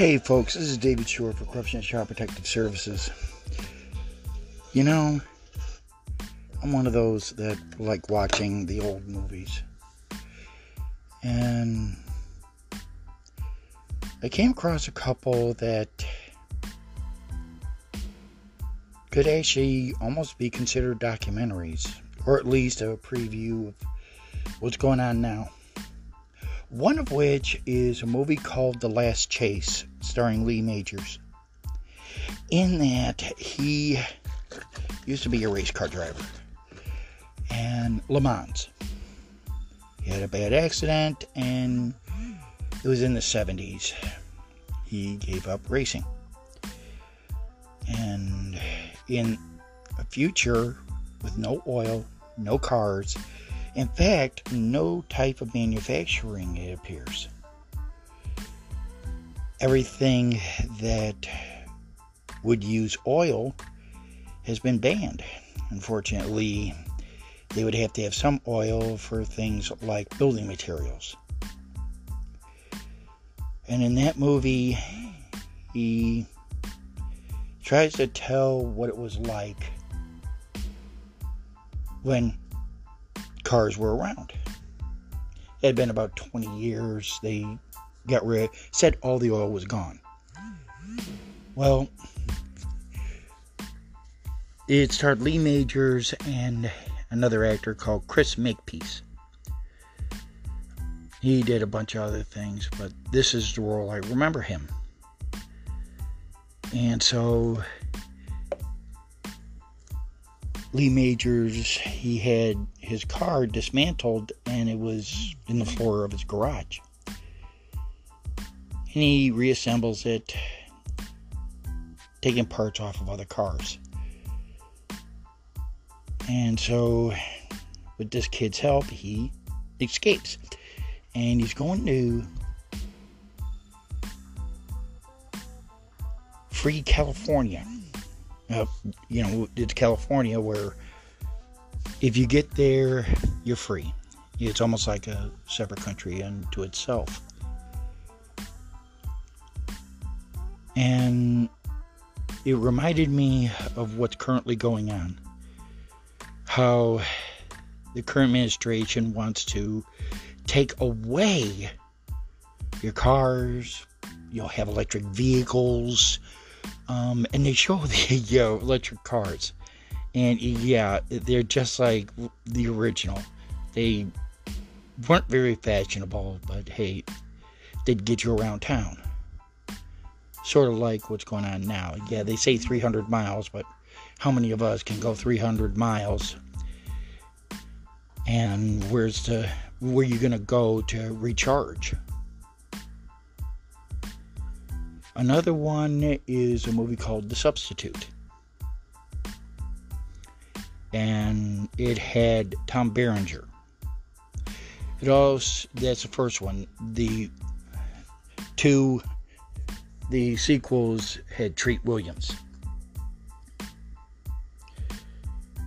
Hey folks, this is David Shore for Corruption and Child Protective Services. You know, I'm one of those that like watching the old movies. And I came across a couple that could actually almost be considered documentaries, or at least a preview of what's going on now. One of which is a movie called The Last Chase, starring Lee Majors. In that, he used to be a race car driver and Le Mans. He had a bad accident and it was in the 70s. He gave up racing. And in a future with no oil, no cars, in fact, no type of manufacturing, it appears. Everything that would use oil has been banned. Unfortunately, they would have to have some oil for things like building materials. And in that movie, he tries to tell what it was like when cars were around. It had been about 20 years. They got rid, said all the oil was gone. Well, it starred Lee Majors and another actor called Chris Makepeace. He did a bunch of other things, but this is the role I remember him. And so Lee Majors, he had his car dismantled and it was in the floor of his garage. And he reassembles it, taking parts off of other cars. And so, with this kid's help, he escapes. And he's going to free California uh, you know, it's California where if you get there, you're free. It's almost like a separate country unto itself. And it reminded me of what's currently going on. How the current administration wants to take away your cars, you'll have electric vehicles, um, and they show the you know, electric cars, and yeah, they're just like the original. They weren't very fashionable, but hey, they'd get you around town. Sort of like what's going on now. Yeah, they say 300 miles, but how many of us can go 300 miles? And where's the where you gonna go to recharge? Another one is a movie called The Substitute. And it had Tom Berenger. It also that's the first one. The two the sequels had Treat Williams.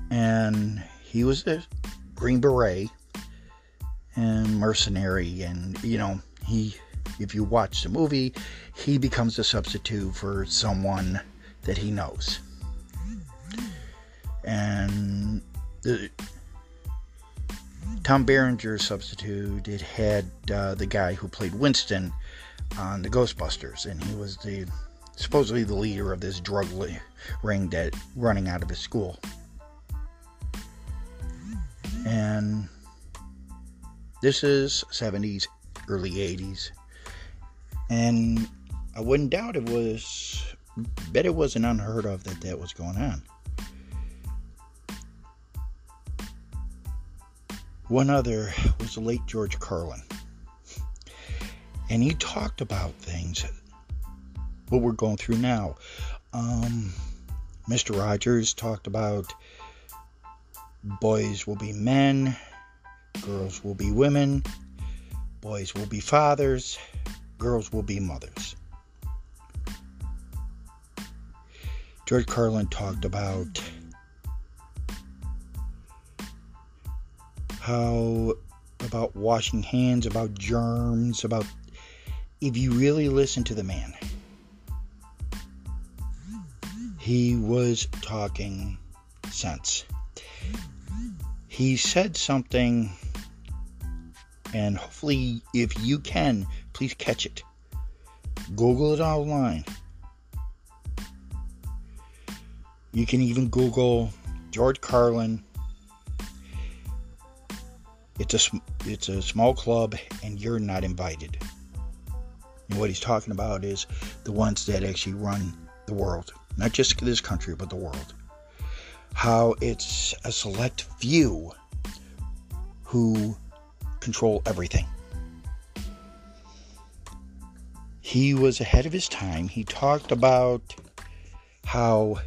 And he was a Green Beret and mercenary and you know, he if you watch the movie, he becomes a substitute for someone that he knows. And the, Tom Berenger's substitute, it had uh, the guy who played Winston on the Ghostbusters, and he was the supposedly the leader of this drug ring that running out of his school. And this is 70s, early 80s. And I wouldn't doubt it was, bet it wasn't unheard of that that was going on. One other was the late George Carlin. And he talked about things, what we're going through now. Um, Mr. Rogers talked about boys will be men, girls will be women, boys will be fathers, girls will be mothers. George Carlin talked about how about washing hands, about germs, about if you really listen to the man, he was talking sense. He said something, and hopefully, if you can, please catch it. Google it online. You can even Google George Carlin. It's a it's a small club, and you're not invited. And what he's talking about is the ones that actually run the world, not just this country, but the world. How it's a select few who control everything. He was ahead of his time. He talked about how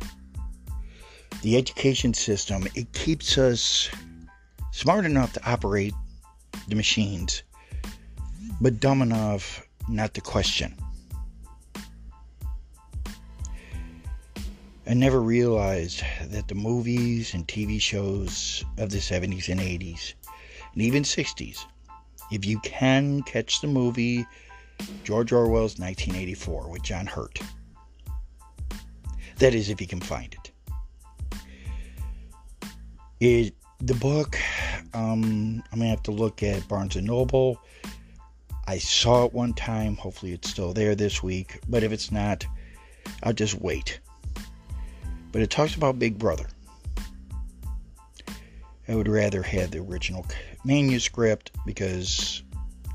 the education system it keeps us smart enough to operate the machines, but dumb enough not to question. I never realized that the movies and TV shows of the 70s and 80s, and even 60s, if you can catch the movie George Orwell's 1984 with John Hurt, that is, if you can find it. It the book, um, I'm gonna have to look at Barnes and Noble I saw it one time. Hopefully, it's still there this week. But if it's not, I'll just wait. But it talks about Big Brother. I would rather have the original manuscript because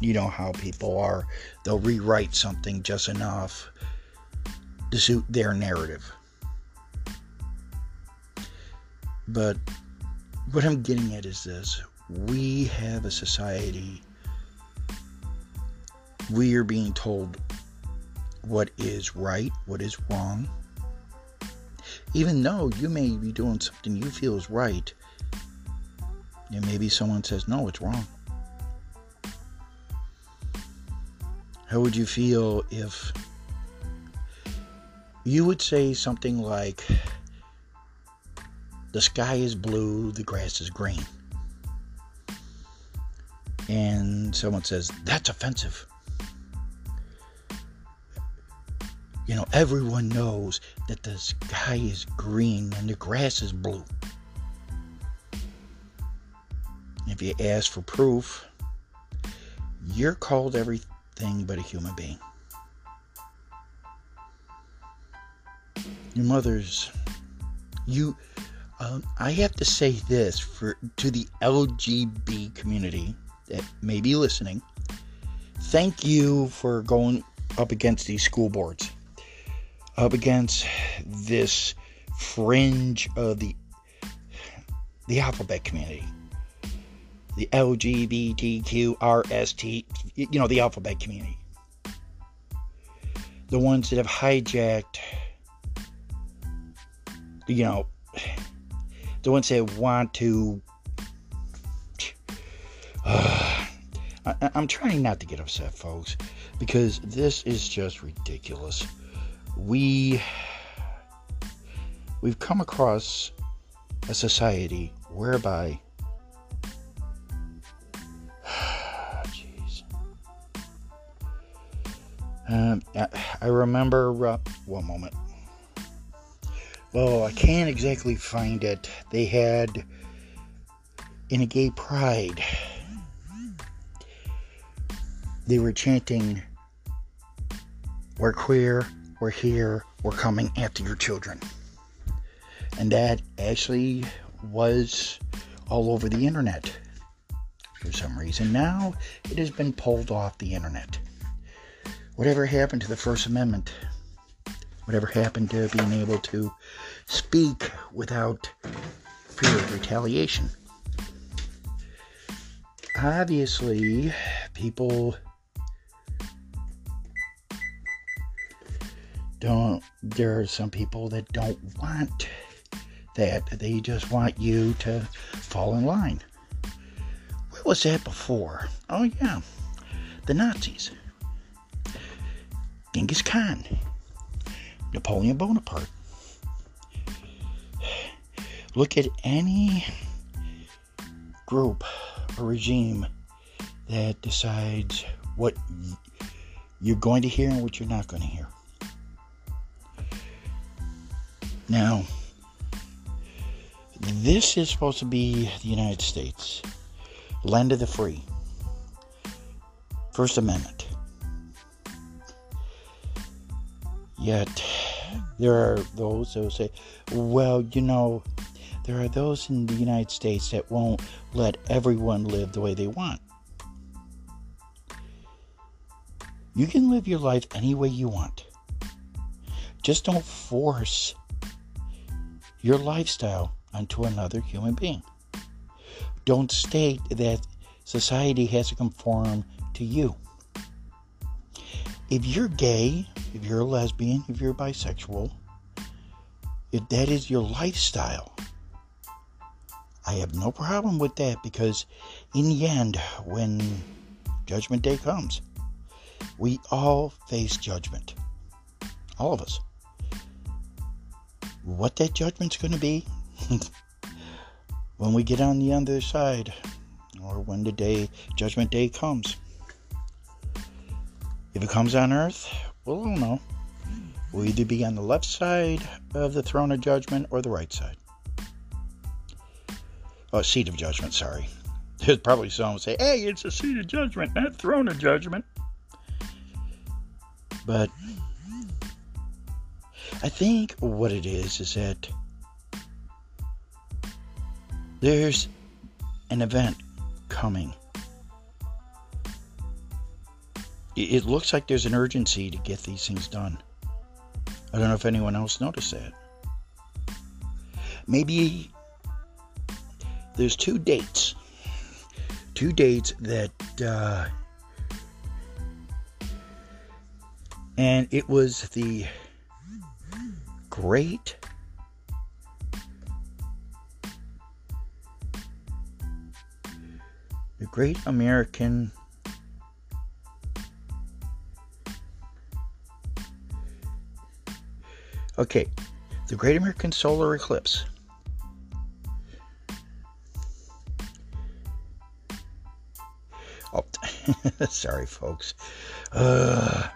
you know how people are. They'll rewrite something just enough to suit their narrative. But what I'm getting at is this we have a society we are being told what is right, what is wrong. Even though you may be doing something you feel is right, and maybe someone says, no, it's wrong. How would you feel if you would say something like, the sky is blue, the grass is green? And someone says, that's offensive. You know, everyone knows that the sky is green and the grass is blue. If you ask for proof, you're called everything but a human being. Your mother's, you, um, I have to say this for to the LGB community that may be listening. Thank you for going up against these school boards up against this fringe of the the alphabet community the lgbtqrst you know the alphabet community. The ones that have hijacked you know the ones that want to uh, I, i'm trying not to get upset folks because this is just ridiculous. We we've come across a society whereby remember uh, one moment well i can't exactly find it they had in a gay pride they were chanting we're queer we're here, we're coming after your children. And that actually was all over the internet for some reason. Now it has been pulled off the internet. Whatever happened to the First Amendment? Whatever happened to being able to speak without fear of retaliation? Obviously, people don't there are some people that don't want that. They just want you to fall in line. Where was that before? Oh yeah. The nazis genghis khan. Napoleon bonaparte. Look at any group or regime that decides what you're going to hear and what you're not going to hear. Now, this is supposed to be the United States, land of the free, First Amendment. Yet, there are those that will say, well, you know, there are those in the United States that won't let everyone live the way they want. You can live your life any way you want. Just don't force your lifestyle onto another human being. Don't state that society has to conform to you. If you're gay, if you're a lesbian, if you're bisexual, if that is your lifestyle, I have no problem with that because in the end, when Judgment Day comes, we all face judgment. All of us. What that judgment's going to be when we get on the other side or when the day judgment day comes. If it comes on earth, we'll know. We'll either be on the left side of the throne of judgment or the right side. Oh, seat of judgment, sorry. There's probably someone say, hey, it's a seat of judgment, not throne of judgment. But I think what it is is that there's an event coming. It looks like there's an urgency to get these things done. I don't know if anyone else noticed that. Maybe there's two dates. Two dates that, uh, and it was the Great the Great American Okay, the Great American Solar Eclipse. Oh, sorry, folks. Uh,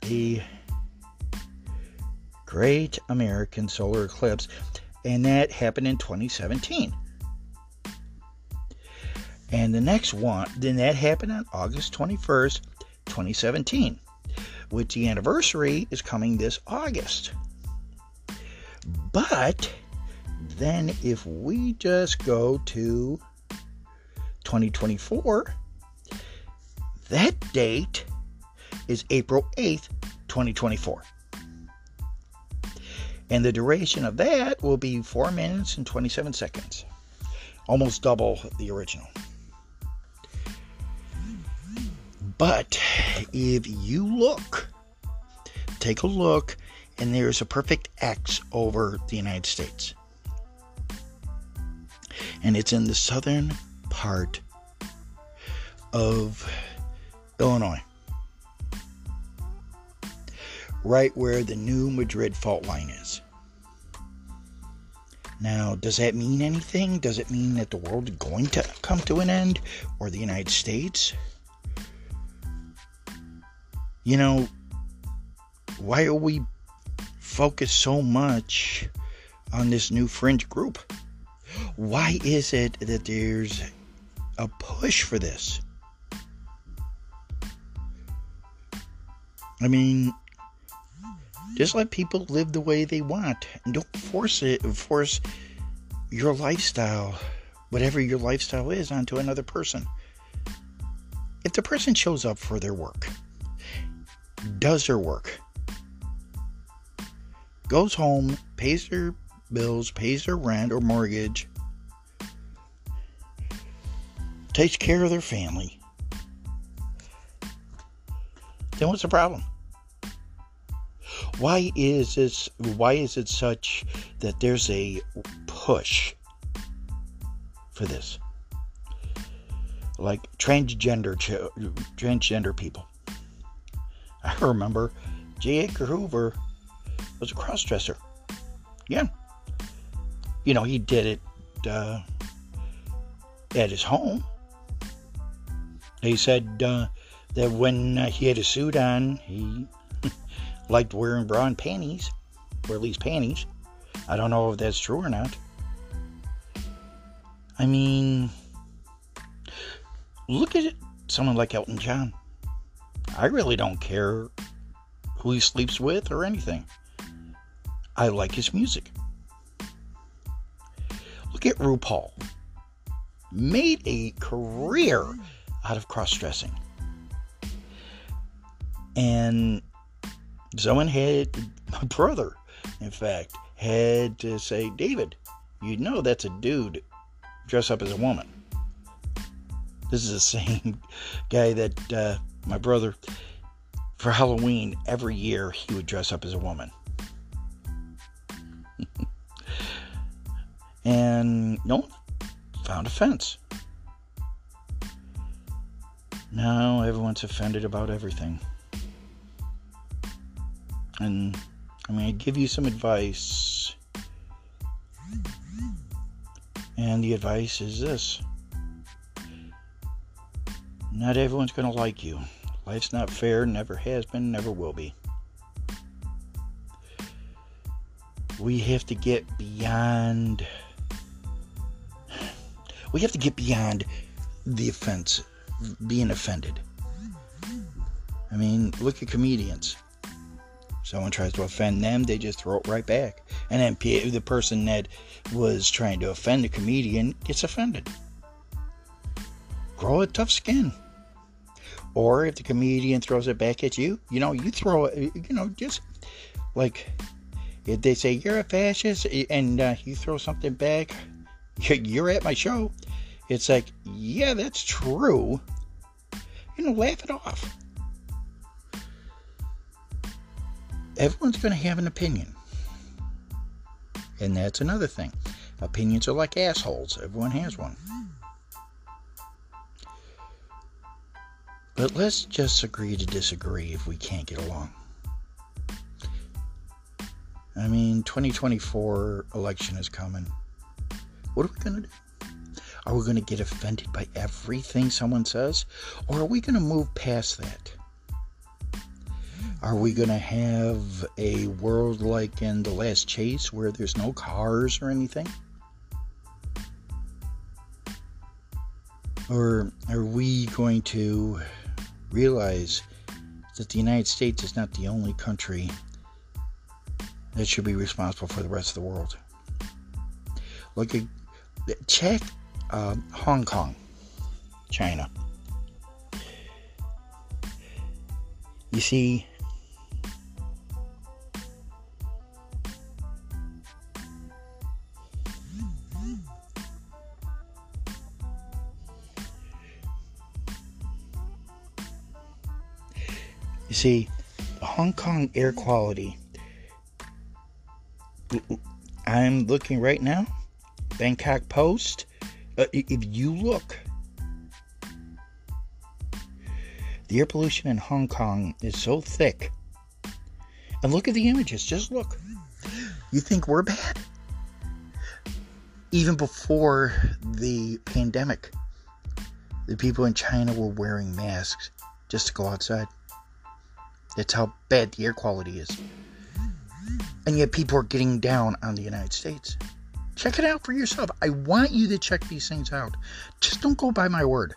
the Great American Solar Eclipse, and that happened in 2017. And the next one, then that happened on August 21st, 2017, which the anniversary is coming this August. But then if we just go to 2024, that date is April 8th, 2024. And the duration of that will be 4 minutes and 27 seconds, almost double the original. But if you look, take a look, and there's a perfect X over the United States. And it's in the southern part of Illinois. Right where the new Madrid fault line is. Now, does that mean anything? Does it mean that the world is going to come to an end or the United States? you know, why are we focused so much on this new fringe group? Why is it that there's a push for this? I mean, just let people live the way they want and don't force it force your lifestyle, whatever your lifestyle is, onto another person. If the person shows up for their work, does their work, goes home, pays her bills, pays their rent or mortgage, takes care of their family, then what's the problem? Why is this why is it such that there's a push for this? Like transgender transgender people. I remember J. Edgar Hoover was a crossdresser. Yeah. You know, he did it uh, at his home. He said uh, that when uh, he had a suit on, he liked wearing bra and panties, or at least panties. I don't know if that's true or not. I mean, look at it, someone like Elton John. I really don't care who he sleeps with or anything. I like his music. Look at RuPaul. Made a career out of cross dressing. And someone had, my brother, in fact, had to say, David, you know that's a dude dress up as a woman. This is the same guy that uh, my brother, for Halloween, every year he would dress up as a woman. And no one found offense. Now everyone's offended about everything. And I'm going to give you some advice. And the advice is this Not everyone's going to like you. Life's not fair, never has been, never will be. We have to get beyond. We have to get beyond the offense, being offended. I mean, look at comedians someone tries to offend them, they just throw it right back. And then the person that was trying to offend the comedian gets offended. Grow a tough skin. Or if the comedian throws it back at you, you know, you throw it, you know, just like if they say you're a fascist and uh, you throw something back, you're at my show. It's like, yeah, that's true. You know, laugh it off. everyone's going to have an opinion. And that's another thing. Opinions are like assholes, everyone has one. But let's just agree to disagree if we can't get along. I mean, 2024 election is coming. What are we going to do? Are we going to get offended by everything someone says? Or are we going to move past that? Are we going to have a world like in The Last Chase where there's no cars or anything? Or are we going to realize that the United States is not the only country that should be responsible for the rest of the world? Look at check uh, Hong Kong, China. You see, You see, Hong Kong air quality. I'm looking right now. Bangkok Post. Uh, if you look, the air pollution in Hong Kong is so thick. And look at the images. Just look. You think we're bad? Even before the pandemic, the people in China were wearing masks just to go outside. That's how bad the air quality is. And yet people are getting down on the United States. Check it out for yourself. I want you to check these things out. Just don't go by my word.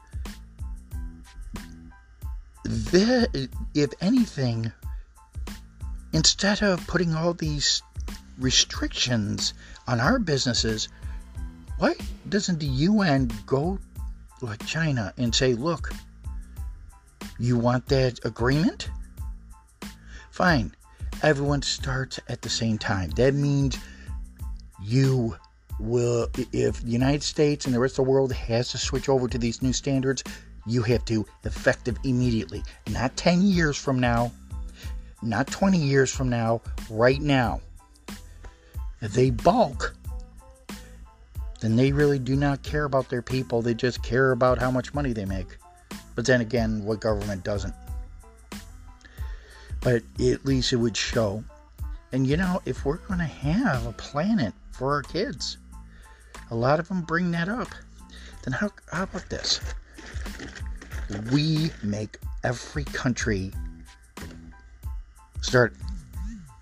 If anything, instead of putting all these restrictions on our businesses, why doesn't the UN go like China and say, look, you want that agreement? Fine. Everyone starts at the same time. That means you will, if the United States and the rest of the world has to switch over to these new standards, you have to effective immediately. Not 10 years from now, not 20 years from now, right now. If they balk, then they really do not care about their people. They just care about how much money they make. But then again, what government doesn't? but at least it would show. And you know, if we're going to have a planet for our kids, a lot of them bring that up. Then how, how about this? We make every country start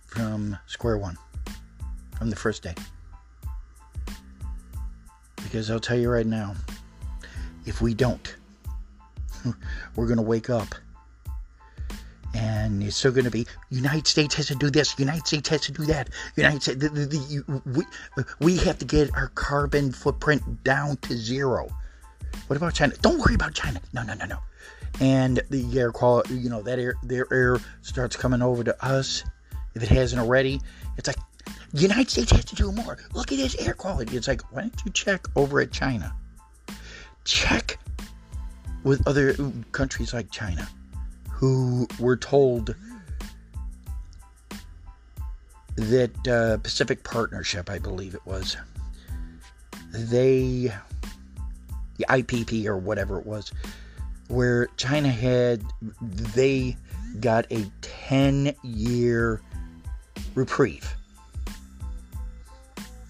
from square one. from the first day. Because I'll tell you right now, if we don't, we're going to wake up and it's still going to be United States has to do this, United States has to do that, United States. The, the, the, we, we have to get our carbon footprint down to zero. What about China? Don't worry about China. No, no, no, no. And the air quality, you know, that air, their air starts coming over to us. If it hasn't already, it's like United States has to do more. Look at this air quality. It's like, why don't you check over at China? Check with other countries like China who were told that uh, Pacific Partnership, I believe it was, they, the IPP or whatever it was, where China had, they got a 10 year reprieve.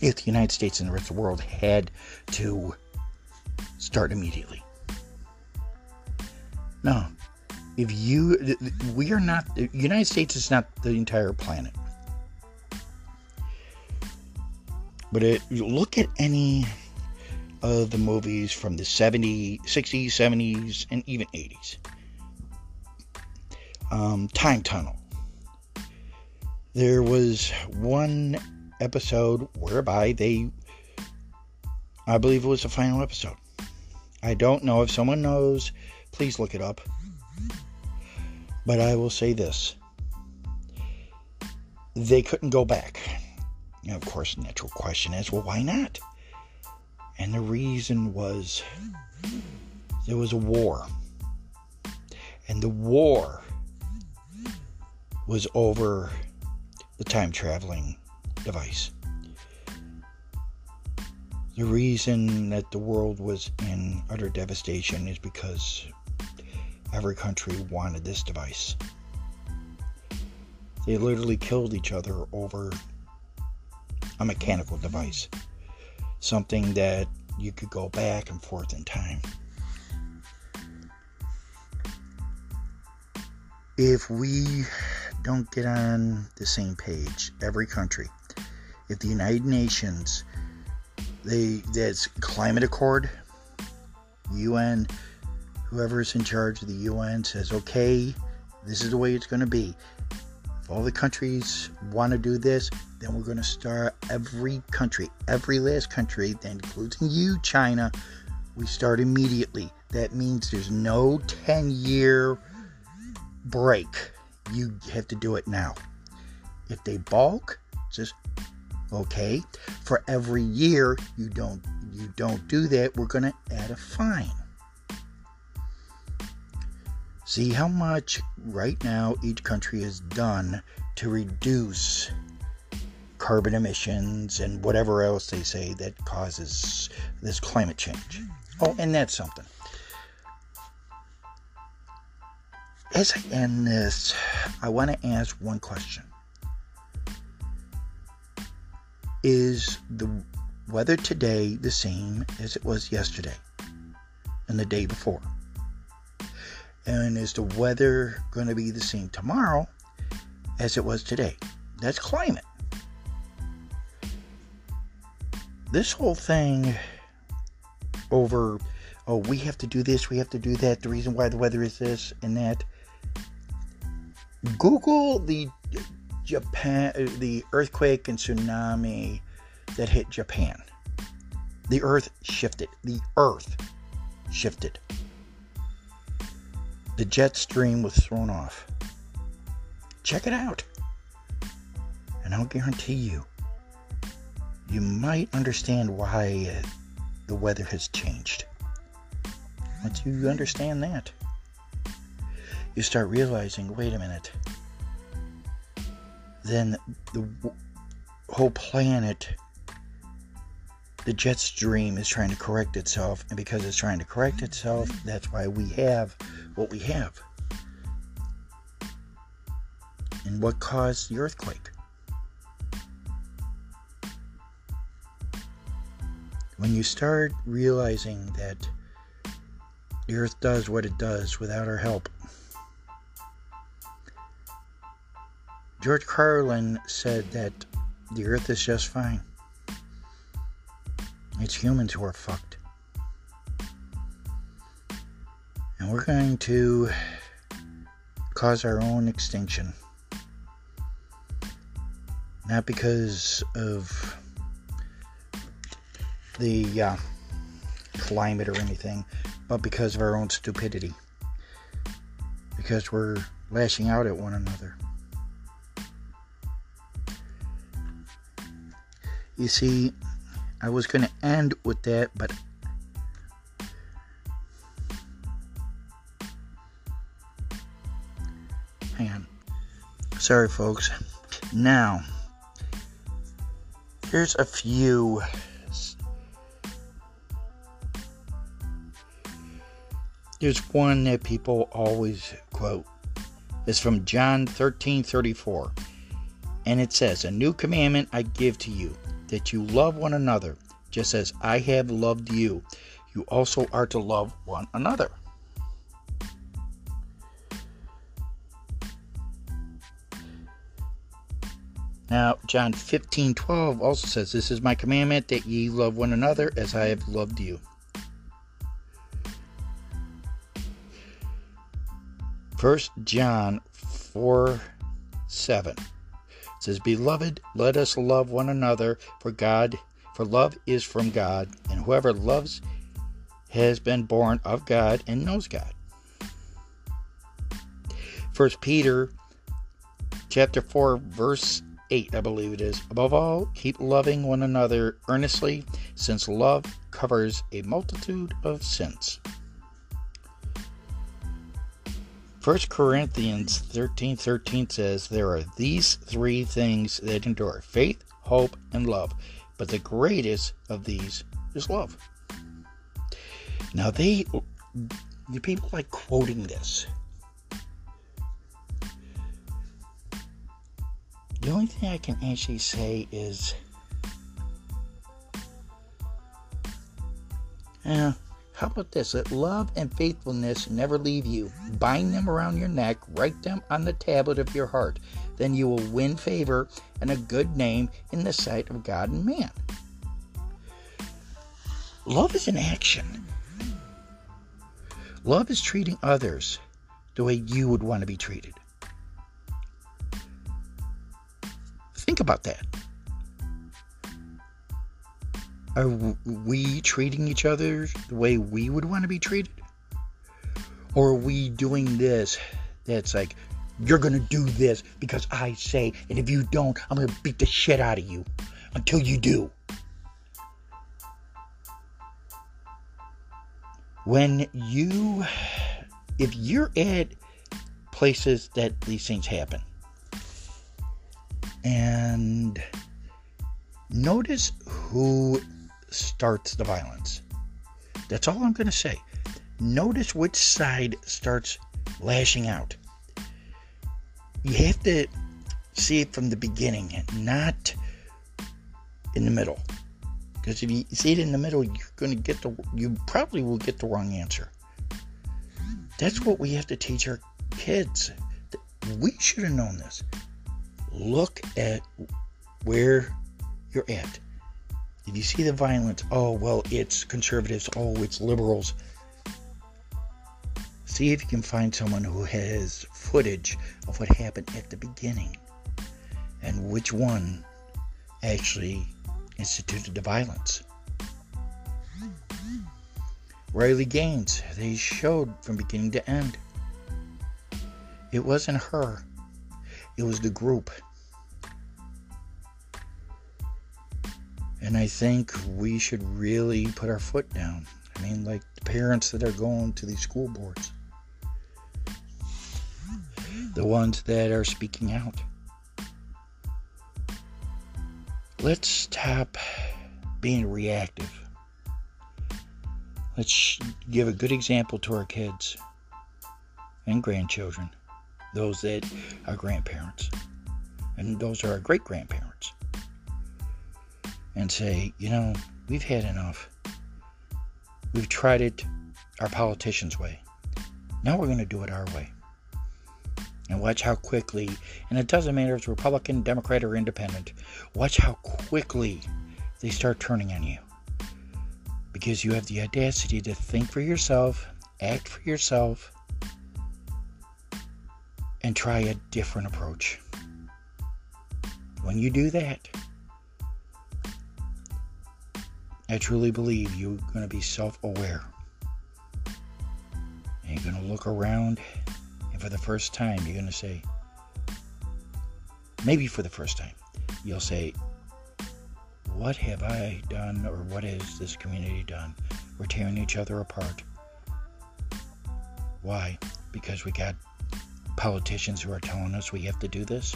If the United States and the rest of the world had to start immediately. No. If you, we are not, the United States is not the entire planet. But it, look at any of the movies from the 70s, 60s, 70s, and even 80s. Um, Time Tunnel. There was one episode whereby they, I believe it was the final episode. I don't know if someone knows Please look it up. But I will say this they couldn't go back. Now, of course, the natural question is well, why not? And the reason was there was a war. And the war was over the time traveling device. The reason that the world was in utter devastation is because every country wanted this device. They literally killed each other over a mechanical device, something that you could go back and forth in time. If we don't get on the same page, every country, if the United Nations, they that's climate accord, UN whoever's in charge of the UN says, okay, this is the way it's going to be. If all the countries want to do this, then we're going to start every country, every last country, including you, China, we start immediately. That means there's no 10 year break. You have to do it now. If they balk, just okay. For every year you don't you don't do that, we're going to add a fine. See how much right now each country has done to reduce carbon emissions and whatever else they say that causes this climate change. Oh, and that's something. As I end this, I want to ask one question Is the weather today the same as it was yesterday and the day before? And is the weather going to be the same tomorrow as it was today? That's climate. This whole thing over, oh, we have to do this, we have to do that, the reason why the weather is this and that. Google the Japan, the earthquake and tsunami that hit Japan. The earth shifted. The earth shifted the jet stream was thrown off. Check it out. And I'll guarantee you, you might understand why uh, the weather has changed. Once you understand that, you start realizing wait a minute, then the whole planet the jet stream is trying to correct itself, and because it's trying to correct itself, that's why we have what we have. And what caused the earthquake? When you start realizing that the earth does what it does without our help, George Carlin said that the earth is just fine. It's humans who are fucked. And we're going to cause our own extinction. Not because of the uh, climate or anything, but because of our own stupidity. Because we're lashing out at one another. You see, I was going to end with that, but Sorry, folks. Now, here's a few. There's one that people always quote. It's from John 13 34. And it says, A new commandment I give to you, that you love one another, just as I have loved you. You also are to love one another. Now, John 15 12 also says, This is my commandment that ye love one another as I have loved you. First John 4 7 says, Beloved, let us love one another, for God, for love is from God, and whoever loves has been born of God and knows God. First Peter chapter 4 verse 8 I believe it is. Above all, keep loving one another earnestly, since love covers a multitude of sins. 1 Corinthians 13 13 says, There are these three things that endure faith, hope, and love. But the greatest of these is love. Now, they, the people like quoting this. The only thing I can actually say is, yeah, how about this? Let love and faithfulness never leave you. Bind them around your neck, write them on the tablet of your heart. Then you will win favor and a good name in the sight of God and man. Love is an action. Love is treating others the way you would want to be treated. Think about that. Are we treating each other the way we would want to be treated? Or are we doing this that's like, you're going to do this because I say, and if you don't, I'm going to beat the shit out of you until you do? When you, if you're at places that these things happen, and notice who starts the violence. That's all I'm going to say. Notice which side starts lashing out. You have to see it from the beginning, not in the middle. Because if you see it in the middle, you're going to get the you probably will get the wrong answer. That's what we have to teach our kids. We should have known this. Look at where you're at. If you see the violence, oh, well, it's conservatives, oh, it's liberals. See if you can find someone who has footage of what happened at the beginning and which one actually instituted the violence. Riley Gaines, they showed from beginning to end. It wasn't her, it was the group. And I think we should really put our foot down. I mean, like the parents that are going to these school boards, the ones that are speaking out. Let's stop being reactive. Let's give a good example to our kids and grandchildren, those that are grandparents, and those are our great grandparents and say, you know, we've had enough. We've tried it our politicians' way. Now we're going to do it our way. And watch how quickly, and it doesn't matter if it's Republican, Democrat, or Independent, watch how quickly they start turning on you. Because you have the audacity to think for yourself, act for yourself, and try a different approach. When you do that, I truly believe you're going to be self aware. And you're going to look around, and for the first time, you're going to say, maybe for the first time, you'll say, What have I done, or what has this community done? We're tearing each other apart. Why? Because we got politicians who are telling us we have to do this?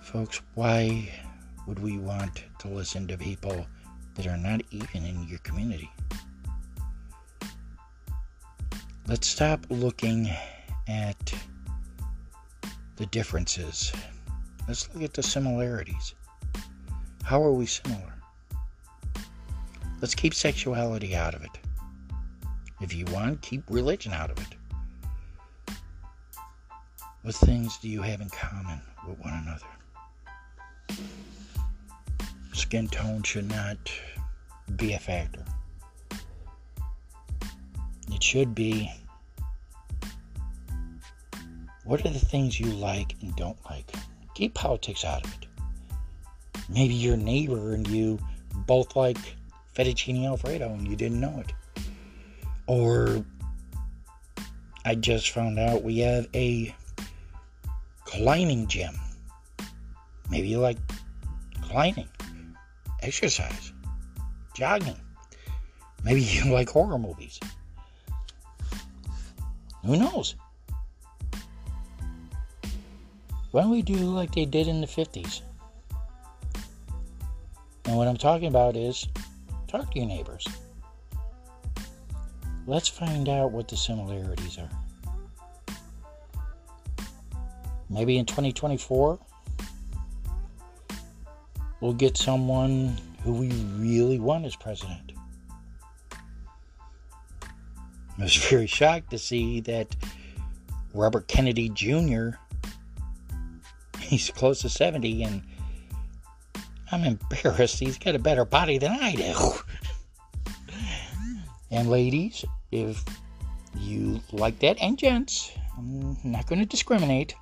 Folks, why would we want to listen to people that are not even in your community. Let's stop looking at the differences. Let's look at the similarities. How are we similar? Let's keep sexuality out of it. If you want, keep religion out of it. What things do you have in common with one another? skin tone should not be a factor. It should be what are the things you like and don't like? Keep politics out of it. Maybe your neighbor and you both like fettuccine alfredo and you didn't know it. Or I just found out we have a climbing gym. Maybe you like climbing exercise, jogging. Maybe you like horror movies. Who knows? Why don't we do like they did in the 50s? And what I'm talking about is talk to your neighbors. Let's find out what the similarities are. Maybe in 2024, we'll get someone who we really want as president. I was very shocked to see that Robert Kennedy Jr. He's close to 70 and I'm embarrassed. He's got a better body than I do. and ladies, if you like that, and gents, I'm not going to discriminate.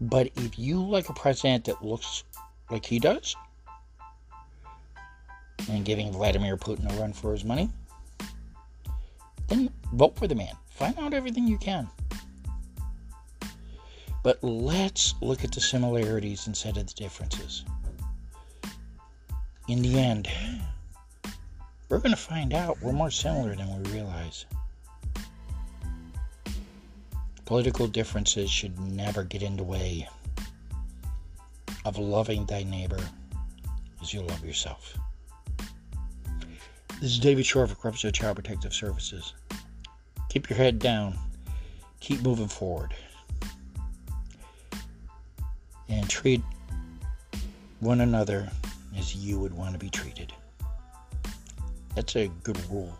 But if you like a president that looks like he does, and giving Vladimir Putin a run for his money, then vote for the man. Find out everything you can. But let's look at the similarities instead of the differences. In the end, we're going to find out we're more similar than we realize. Political differences should never get in the way of loving thy neighbor as you love yourself. This is David Shore for Crepusco Child Protective Services. Keep your head down. Keep moving forward. And treat one another as you would want to be treated. That's a good rule.